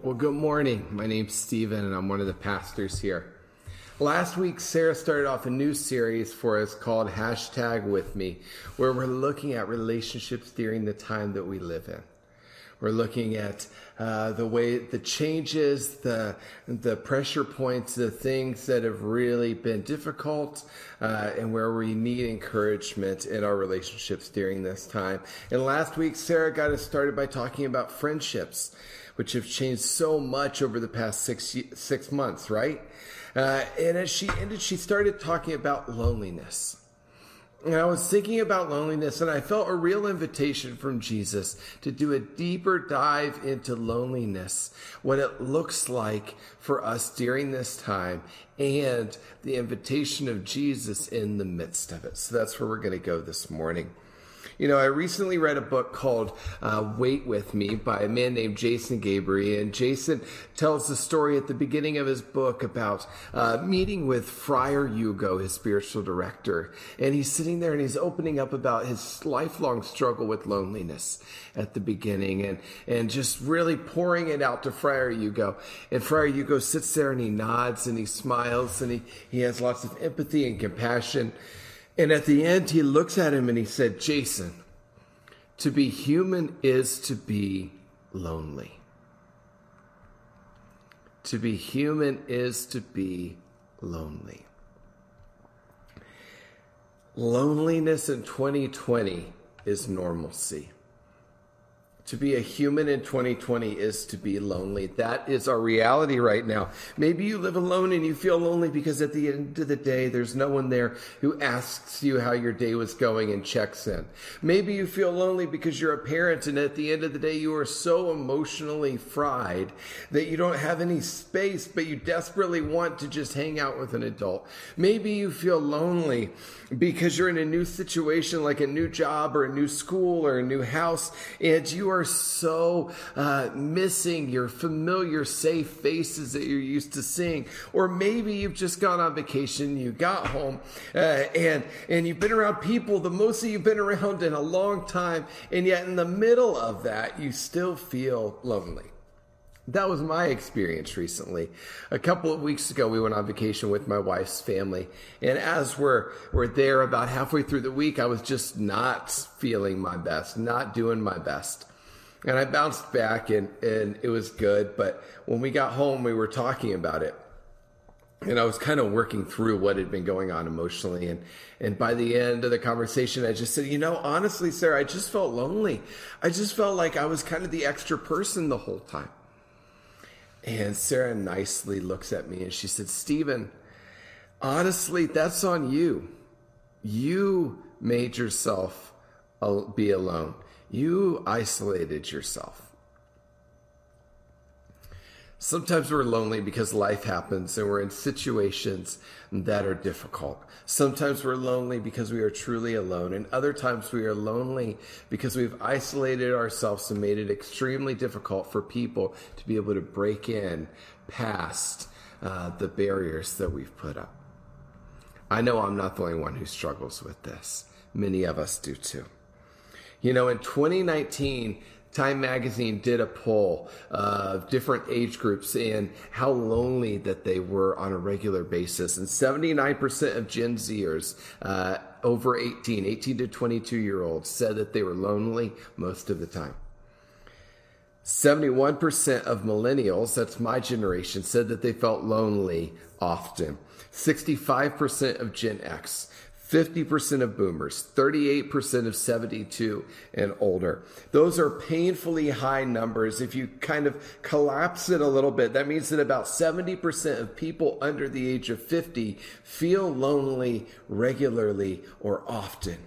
Well, good morning. My name's Stephen, and I'm one of the pastors here. Last week, Sarah started off a new series for us called Hashtag With Me, where we're looking at relationships during the time that we live in. We're looking at uh, the way the changes, the the pressure points, the things that have really been difficult, uh, and where we need encouragement in our relationships during this time. And last week, Sarah got us started by talking about friendships, which have changed so much over the past six six months, right? Uh, and as she ended, she started talking about loneliness. And I was thinking about loneliness, and I felt a real invitation from Jesus to do a deeper dive into loneliness, what it looks like for us during this time, and the invitation of Jesus in the midst of it. So that's where we're going to go this morning. You know, I recently read a book called uh, Wait With Me by a man named Jason Gabriel. And Jason tells the story at the beginning of his book about uh, meeting with Friar Hugo, his spiritual director. And he's sitting there and he's opening up about his lifelong struggle with loneliness at the beginning and, and just really pouring it out to Friar Hugo. And Friar Hugo sits there and he nods and he smiles and he, he has lots of empathy and compassion. And at the end, he looks at him and he said, Jason, to be human is to be lonely. To be human is to be lonely. Loneliness in 2020 is normalcy. To be a human in 2020 is to be lonely. That is our reality right now. Maybe you live alone and you feel lonely because at the end of the day, there's no one there who asks you how your day was going and checks in. Maybe you feel lonely because you're a parent and at the end of the day, you are so emotionally fried that you don't have any space, but you desperately want to just hang out with an adult. Maybe you feel lonely because you're in a new situation like a new job or a new school or a new house and you are are so uh, missing your familiar, safe faces that you're used to seeing. Or maybe you've just gone on vacation, you got home, uh, and, and you've been around people the most that you've been around in a long time, and yet in the middle of that, you still feel lonely. That was my experience recently. A couple of weeks ago, we went on vacation with my wife's family. And as we're, we're there about halfway through the week, I was just not feeling my best, not doing my best. And I bounced back and, and it was good. But when we got home, we were talking about it. And I was kind of working through what had been going on emotionally. And, and by the end of the conversation, I just said, you know, honestly, Sarah, I just felt lonely. I just felt like I was kind of the extra person the whole time. And Sarah nicely looks at me and she said, Stephen, honestly, that's on you. You made yourself be alone. You isolated yourself. Sometimes we're lonely because life happens and we're in situations that are difficult. Sometimes we're lonely because we are truly alone. And other times we are lonely because we've isolated ourselves and made it extremely difficult for people to be able to break in past uh, the barriers that we've put up. I know I'm not the only one who struggles with this. Many of us do too. You know, in 2019, Time Magazine did a poll of different age groups and how lonely that they were on a regular basis. And 79% of Gen Zers uh, over 18, 18 to 22 year olds, said that they were lonely most of the time. 71% of millennials, that's my generation, said that they felt lonely often. 65% of Gen X 50% of boomers, 38% of 72 and older. Those are painfully high numbers. If you kind of collapse it a little bit, that means that about 70% of people under the age of 50 feel lonely regularly or often.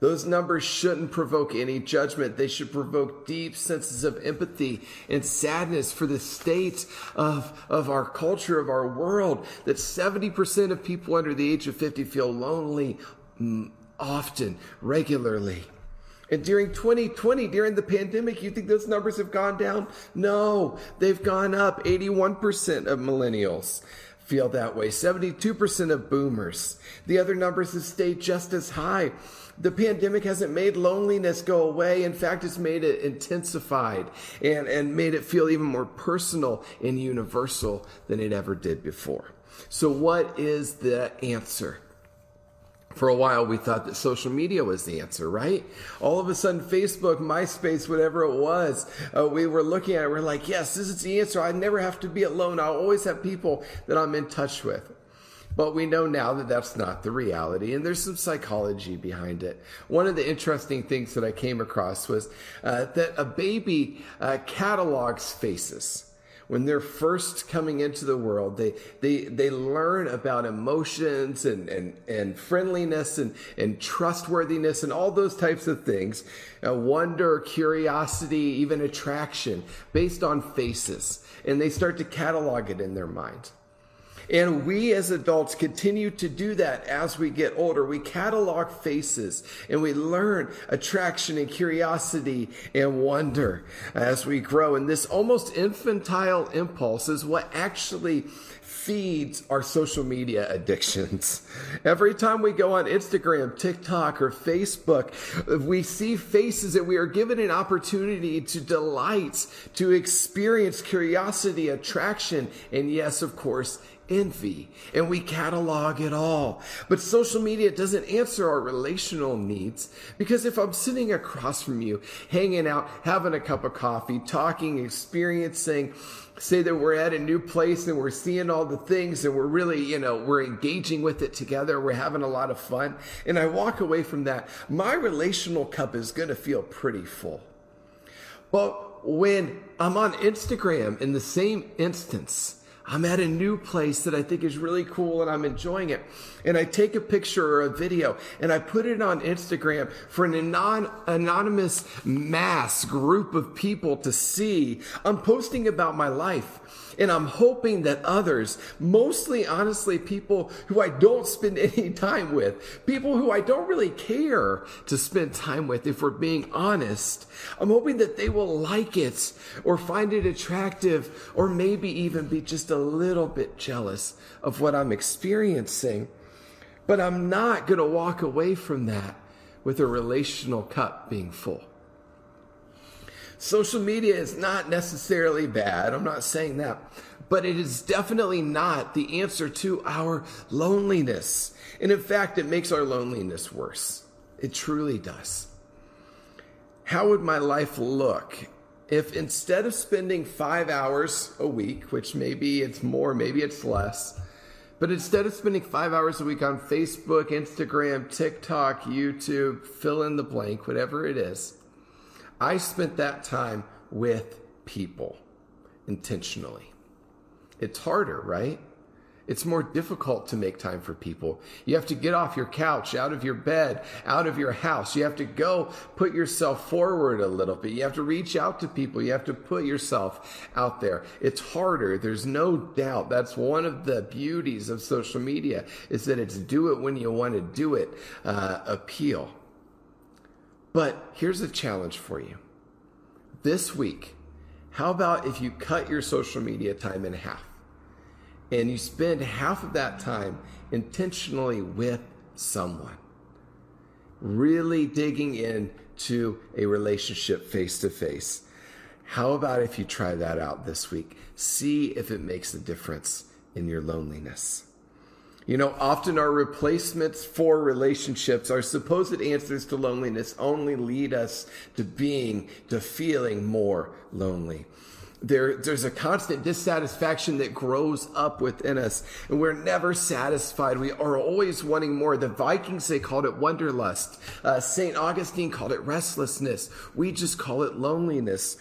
Those numbers shouldn't provoke any judgment. They should provoke deep senses of empathy and sadness for the state of, of our culture, of our world. That 70% of people under the age of 50 feel lonely mm, often, regularly. And during 2020, during the pandemic, you think those numbers have gone down? No, they've gone up. 81% of millennials feel that way. 72% of boomers. The other numbers have stayed just as high. The pandemic hasn't made loneliness go away. In fact, it's made it intensified and, and made it feel even more personal and universal than it ever did before. So, what is the answer? For a while, we thought that social media was the answer, right? All of a sudden, Facebook, MySpace, whatever it was, uh, we were looking at it. We're like, yes, this is the answer. I never have to be alone. I'll always have people that I'm in touch with. But we know now that that's not the reality, and there's some psychology behind it. One of the interesting things that I came across was uh, that a baby uh, catalogs faces when they're first coming into the world, they, they, they learn about emotions and, and, and friendliness and, and trustworthiness and all those types of things. Uh, wonder, curiosity, even attraction based on faces. And they start to catalog it in their mind. And we as adults continue to do that as we get older. We catalog faces and we learn attraction and curiosity and wonder as we grow. And this almost infantile impulse is what actually feeds our social media addictions. Every time we go on Instagram, TikTok, or Facebook, we see faces that we are given an opportunity to delight, to experience curiosity, attraction, and yes, of course, envy, and we catalog it all. But social media doesn't answer our relational needs because if I'm sitting across from you, hanging out, having a cup of coffee, talking, experiencing, say that we're at a new place and we're seeing all the things and we're really, you know, we're engaging with it together, we're having a lot of fun, and I walk away from that, my relational cup is going to feel pretty full. But when I'm on Instagram in the same instance, I'm at a new place that I think is really cool and I'm enjoying it. And I take a picture or a video and I put it on Instagram for an anon- anonymous mass group of people to see. I'm posting about my life. And I'm hoping that others, mostly honestly people who I don't spend any time with, people who I don't really care to spend time with, if we're being honest, I'm hoping that they will like it or find it attractive or maybe even be just a little bit jealous of what I'm experiencing. But I'm not going to walk away from that with a relational cup being full. Social media is not necessarily bad. I'm not saying that. But it is definitely not the answer to our loneliness. And in fact, it makes our loneliness worse. It truly does. How would my life look if instead of spending five hours a week, which maybe it's more, maybe it's less, but instead of spending five hours a week on Facebook, Instagram, TikTok, YouTube, fill in the blank, whatever it is, I spent that time with people intentionally. It's harder, right? It's more difficult to make time for people. You have to get off your couch, out of your bed, out of your house. You have to go put yourself forward a little bit. You have to reach out to people. You have to put yourself out there. It's harder. There's no doubt. That's one of the beauties of social media is that it's do it when you want to do it uh, appeal. But here's a challenge for you. This week, how about if you cut your social media time in half and you spend half of that time intentionally with someone? Really digging into a relationship face to face. How about if you try that out this week? See if it makes a difference in your loneliness. You know, often our replacements for relationships, our supposed answers to loneliness only lead us to being, to feeling more lonely. There, there's a constant dissatisfaction that grows up within us, and we're never satisfied. We are always wanting more. The Vikings, they called it wanderlust. Uh, St. Augustine called it restlessness. We just call it loneliness.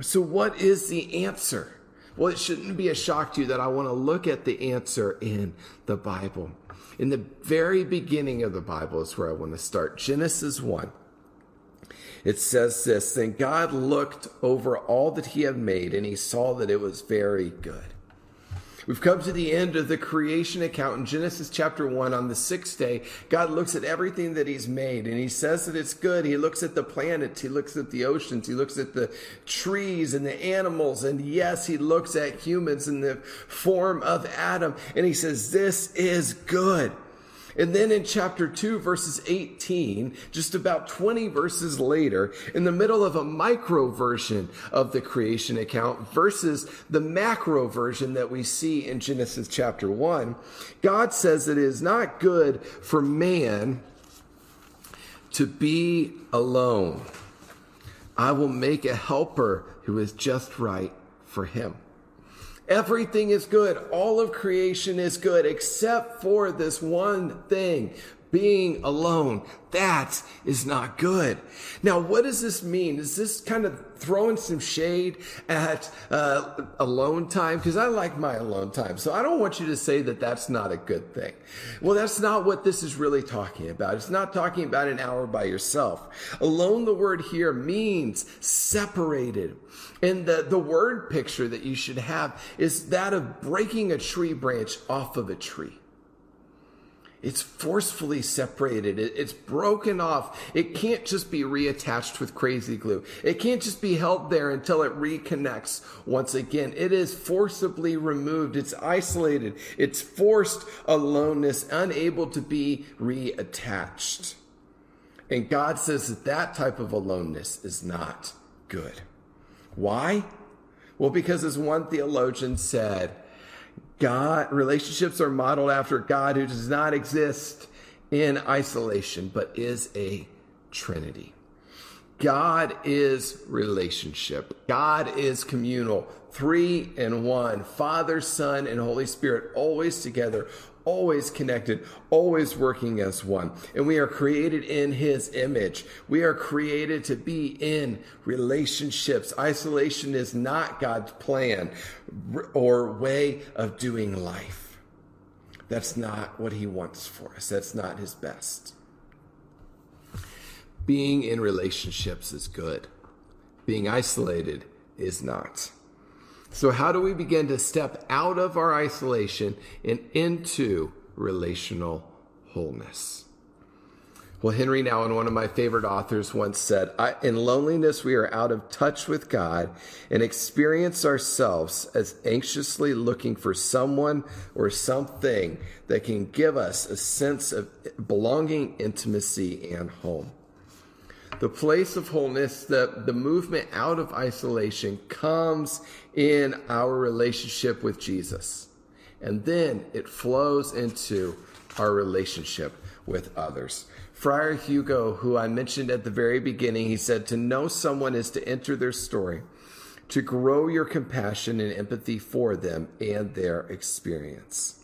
So, what is the answer? Well, it shouldn't be a shock to you that I want to look at the answer in the Bible. In the very beginning of the Bible is where I want to start. Genesis 1. It says this Then God looked over all that he had made, and he saw that it was very good. We've come to the end of the creation account in Genesis chapter 1. On the sixth day, God looks at everything that He's made and He says that it's good. He looks at the planets, He looks at the oceans, He looks at the trees and the animals, and yes, He looks at humans in the form of Adam, and He says, This is good. And then in chapter 2, verses 18, just about 20 verses later, in the middle of a micro version of the creation account versus the macro version that we see in Genesis chapter 1, God says it is not good for man to be alone. I will make a helper who is just right for him. Everything is good. All of creation is good except for this one thing being alone. That is not good. Now, what does this mean? Is this kind of throwing some shade at uh, alone time? Because I like my alone time. So I don't want you to say that that's not a good thing. Well, that's not what this is really talking about. It's not talking about an hour by yourself. Alone, the word here means separated. And the, the word picture that you should have is that of breaking a tree branch off of a tree. It's forcefully separated. It's broken off. It can't just be reattached with crazy glue. It can't just be held there until it reconnects once again. It is forcibly removed. It's isolated. It's forced aloneness, unable to be reattached. And God says that that type of aloneness is not good. Why? Well, because as one theologian said, God, relationships are modeled after God who does not exist in isolation, but is a trinity. God is relationship. God is communal. Three and one. Father, Son, and Holy Spirit always together, always connected, always working as one. And we are created in his image. We are created to be in relationships. Isolation is not God's plan or way of doing life. That's not what he wants for us. That's not his best. Being in relationships is good. Being isolated is not. So, how do we begin to step out of our isolation and into relational wholeness? Well, Henry Nouwen, one of my favorite authors, once said, In loneliness, we are out of touch with God and experience ourselves as anxiously looking for someone or something that can give us a sense of belonging, intimacy, and home the place of wholeness, the, the movement out of isolation comes in our relationship with Jesus. And then it flows into our relationship with others. Friar Hugo, who I mentioned at the very beginning, he said, To know someone is to enter their story, to grow your compassion and empathy for them and their experience.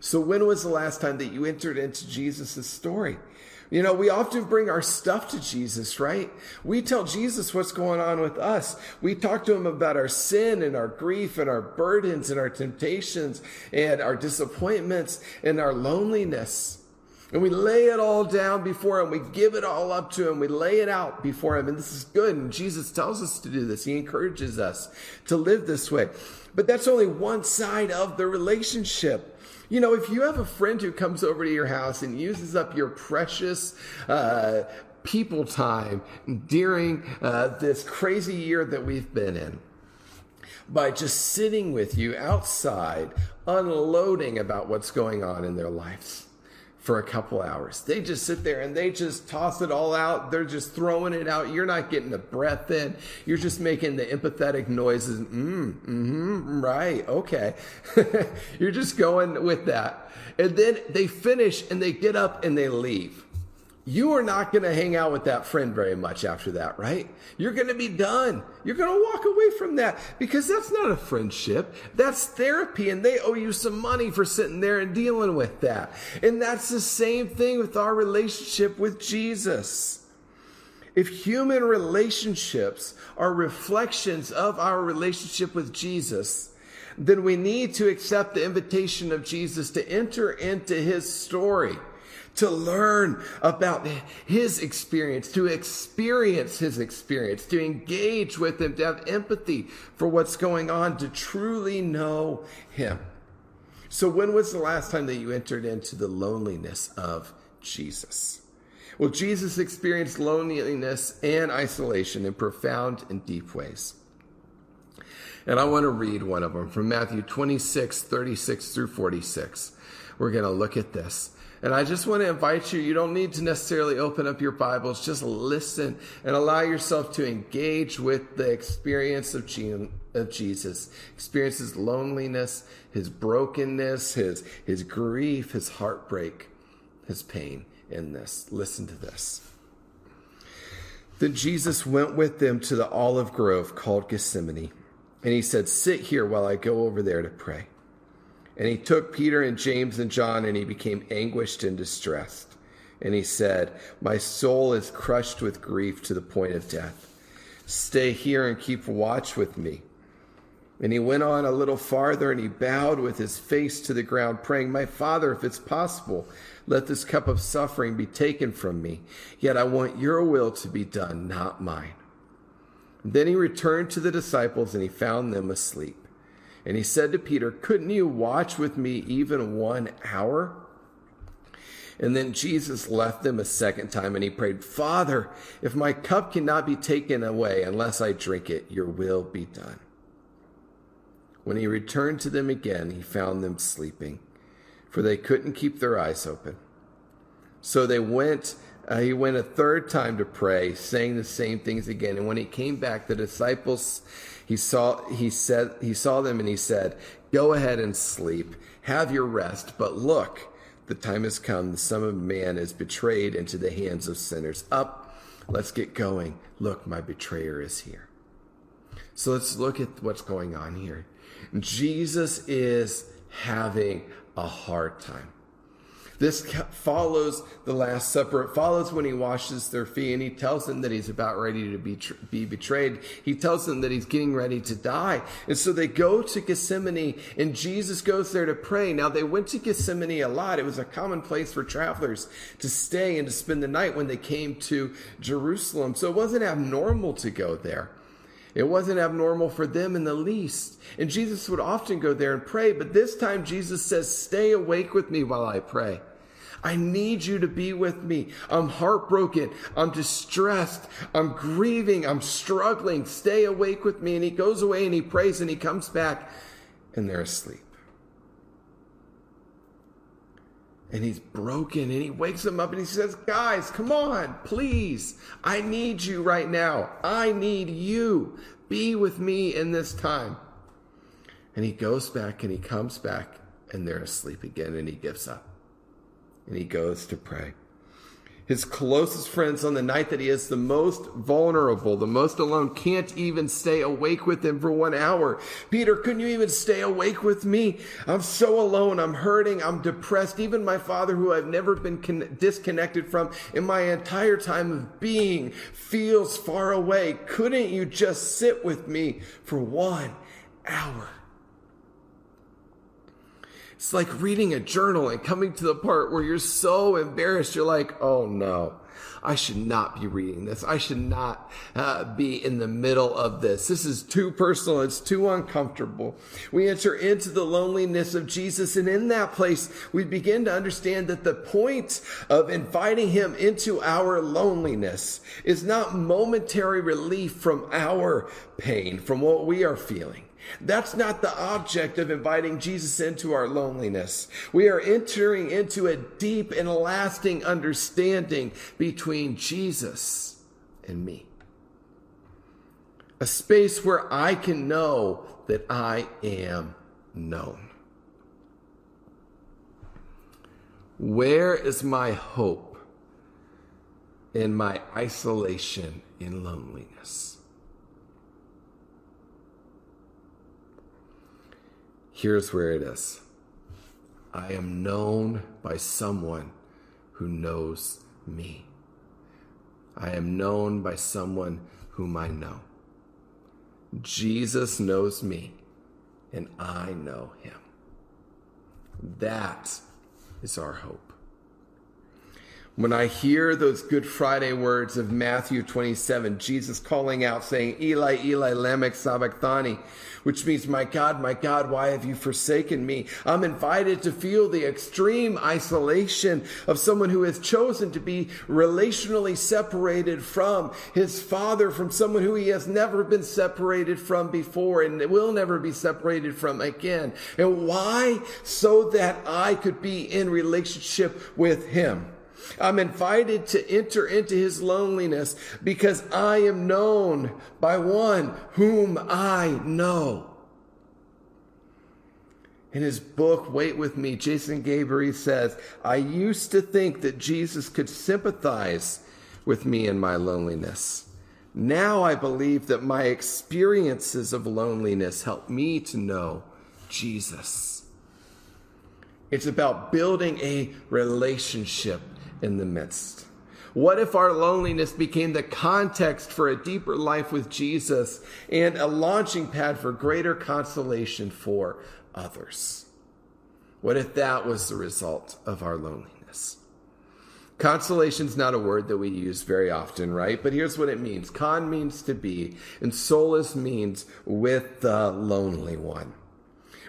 So, when was the last time that you entered into Jesus' story? You know, we often bring our stuff to Jesus, right? We tell Jesus what's going on with us. We talk to him about our sin and our grief and our burdens and our temptations and our disappointments and our loneliness. And we lay it all down before him. We give it all up to him. We lay it out before him. And this is good. And Jesus tells us to do this. He encourages us to live this way. But that's only one side of the relationship. You know, if you have a friend who comes over to your house and uses up your precious uh, people time during uh, this crazy year that we've been in, by just sitting with you outside, unloading about what's going on in their lives for a couple hours. They just sit there and they just toss it all out. They're just throwing it out. You're not getting a breath in. You're just making the empathetic noises. Mm, mm-hmm, right. Okay. You're just going with that. And then they finish and they get up and they leave you are not going to hang out with that friend very much after that, right? You're going to be done. You're going to walk away from that because that's not a friendship. That's therapy and they owe you some money for sitting there and dealing with that. And that's the same thing with our relationship with Jesus. If human relationships are reflections of our relationship with Jesus, then we need to accept the invitation of Jesus to enter into his story to learn about his experience, to experience his experience, to engage with him, to have empathy for what's going on, to truly know him. So, when was the last time that you entered into the loneliness of Jesus? Well, Jesus experienced loneliness and isolation in profound and deep ways. And I want to read one of them from Matthew 26, 36 through 46. We're going to look at this. And I just want to invite you, you don't need to necessarily open up your Bibles, just listen and allow yourself to engage with the experience of, Jesus. Experience his loneliness, his brokenness, his, his grief, his heartbreak, his pain in this. Listen to this. Then Jesus went with them to the olive grove called Gethsemane, and he said, Sit here while I go over there to pray. And he took Peter and James and John, and he became anguished and distressed. And he said, My soul is crushed with grief to the point of death. Stay here and keep watch with me. And he went on a little farther and he bowed with his face to the ground, praying, My Father, if it's possible, let this cup of suffering be taken from me. Yet I want your will to be done, not mine. then he returned to the disciples and he found them asleep. And he said to Peter, Couldn't you watch with me even one hour? And then Jesus left them a second time and he prayed, Father, if my cup cannot be taken away unless I drink it, your will be done. When he returned to them again, he found them sleeping, for they couldn't keep their eyes open. So they went uh, he went a third time to pray, saying the same things again. And when he came back, the disciples he saw he said he saw them and he said, "Go ahead and sleep, have your rest. But look, the time has come. The Son of Man is betrayed into the hands of sinners. Up, let's get going. Look, my betrayer is here." So let's look at what's going on here. Jesus is having a hard time. This follows the Last Supper. It follows when he washes their feet and he tells them that he's about ready to be, be betrayed. He tells them that he's getting ready to die. And so they go to Gethsemane and Jesus goes there to pray. Now they went to Gethsemane a lot. It was a common place for travelers to stay and to spend the night when they came to Jerusalem. So it wasn't abnormal to go there. It wasn't abnormal for them in the least. And Jesus would often go there and pray, but this time Jesus says, Stay awake with me while I pray. I need you to be with me. I'm heartbroken. I'm distressed. I'm grieving. I'm struggling. Stay awake with me. And he goes away and he prays and he comes back and they're asleep. And he's broken and he wakes them up and he says, Guys, come on, please. I need you right now. I need you. Be with me in this time. And he goes back and he comes back and they're asleep again and he gives up. And he goes to pray his closest friends on the night that he is the most vulnerable, the most alone, can't even stay awake with him for one hour. Peter, couldn't you even stay awake with me? I'm so alone. I'm hurting. I'm depressed. Even my father, who I've never been con- disconnected from in my entire time of being, feels far away. Couldn't you just sit with me for one hour? It's like reading a journal and coming to the part where you're so embarrassed. You're like, oh no, I should not be reading this. I should not uh, be in the middle of this. This is too personal. It's too uncomfortable. We enter into the loneliness of Jesus. And in that place, we begin to understand that the point of inviting him into our loneliness is not momentary relief from our pain, from what we are feeling. That's not the object of inviting Jesus into our loneliness. We are entering into a deep and lasting understanding between Jesus and me. A space where I can know that I am known. Where is my hope in my isolation in loneliness? Here's where it is I am known by someone who knows me. I am known by someone whom I know. Jesus knows me, and I know him. That is our hope. When I hear those Good Friday words of Matthew 27, Jesus calling out saying, Eli, Eli, Lema sabachthani, which means, my God, my God, why have you forsaken me? I'm invited to feel the extreme isolation of someone who has chosen to be relationally separated from his father, from someone who he has never been separated from before and will never be separated from again. And why? So that I could be in relationship with him. I'm invited to enter into his loneliness because I am known by one whom I know. In his book, Wait With Me, Jason Gabriel says, I used to think that Jesus could sympathize with me in my loneliness. Now I believe that my experiences of loneliness help me to know Jesus. It's about building a relationship in the midst? What if our loneliness became the context for a deeper life with Jesus and a launching pad for greater consolation for others? What if that was the result of our loneliness? Consolation is not a word that we use very often, right? But here's what it means. Con means to be, and solace means with the lonely one.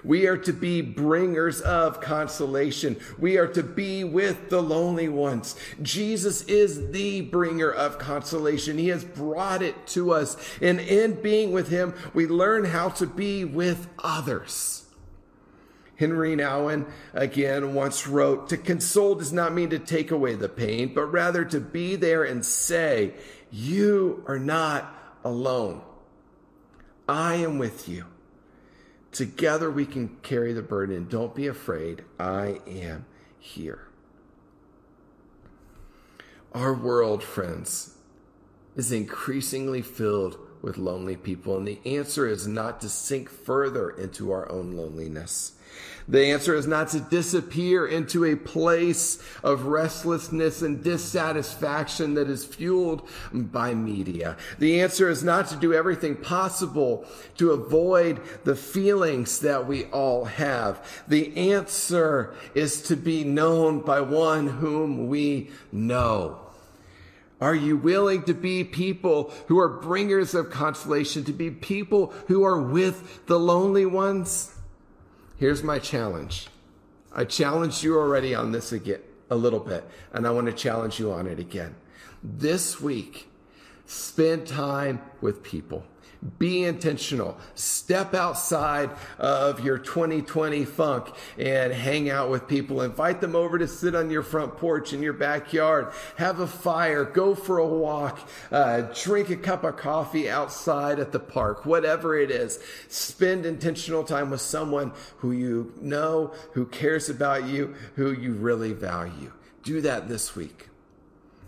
We are to be bringers of consolation. We are to be with the lonely ones. Jesus is the bringer of consolation. He has brought it to us. And in being with him, we learn how to be with others. Henry Nouwen again once wrote, To console does not mean to take away the pain, but rather to be there and say, You are not alone. I am with you. Together we can carry the burden. Don't be afraid. I am here. Our world, friends, is increasingly filled with lonely people, and the answer is not to sink further into our own loneliness. The answer is not to disappear into a place of restlessness and dissatisfaction that is fueled by media. The answer is not to do everything possible to avoid the feelings that we all have. The answer is to be known by one whom we know. Are you willing to be people who are bringers of consolation, to be people who are with the lonely ones? Here's my challenge. I challenged you already on this again, a little bit, and I want to challenge you on it again. This week, spend time with people. Be intentional. Step outside of your 2020 funk and hang out with people. Invite them over to sit on your front porch in your backyard. Have a fire. Go for a walk. Uh, drink a cup of coffee outside at the park. Whatever it is. Spend intentional time with someone who you know, who cares about you, who you really value. Do that this week.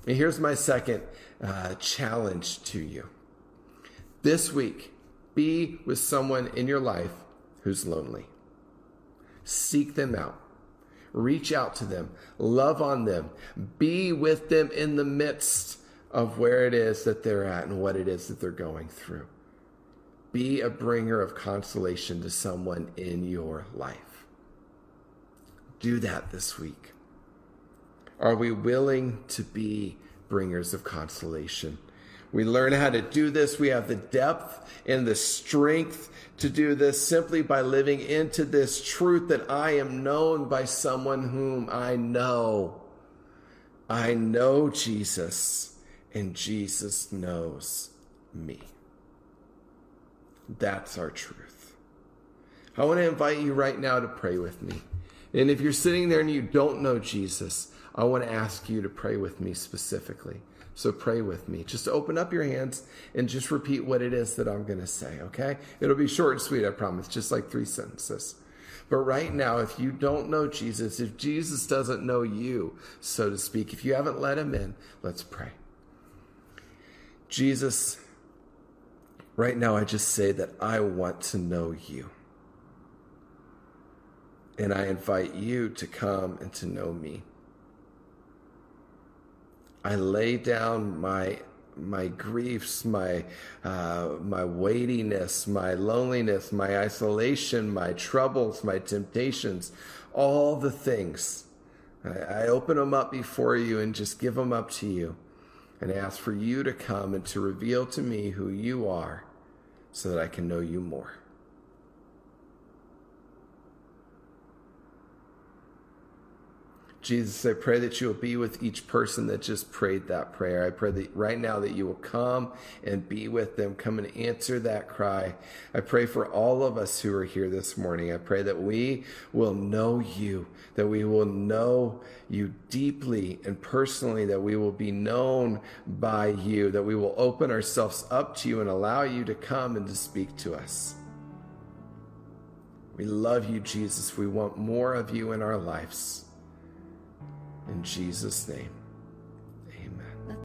And here's my second uh, challenge to you. This week, be with someone in your life who's lonely. Seek them out. Reach out to them. Love on them. Be with them in the midst of where it is that they're at and what it is that they're going through. Be a bringer of consolation to someone in your life. Do that this week. Are we willing to be bringers of consolation? We learn how to do this. We have the depth and the strength to do this simply by living into this truth that I am known by someone whom I know. I know Jesus, and Jesus knows me. That's our truth. I want to invite you right now to pray with me. And if you're sitting there and you don't know Jesus, I want to ask you to pray with me specifically. So pray with me. Just open up your hands and just repeat what it is that I'm going to say, okay? It'll be short and sweet, I promise, just like three sentences. But right now, if you don't know Jesus, if Jesus doesn't know you, so to speak, if you haven't let him in, let's pray. Jesus, right now, I just say that I want to know you. And I invite you to come and to know me. I lay down my my griefs, my uh, my weightiness, my loneliness, my isolation, my troubles, my temptations, all the things I, I open them up before you and just give them up to you and ask for you to come and to reveal to me who you are so that I can know you more. Jesus, I pray that you will be with each person that just prayed that prayer. I pray that right now that you will come and be with them, come and answer that cry. I pray for all of us who are here this morning. I pray that we will know you, that we will know you deeply and personally, that we will be known by you, that we will open ourselves up to you and allow you to come and to speak to us. We love you, Jesus. We want more of you in our lives. In Jesus' name.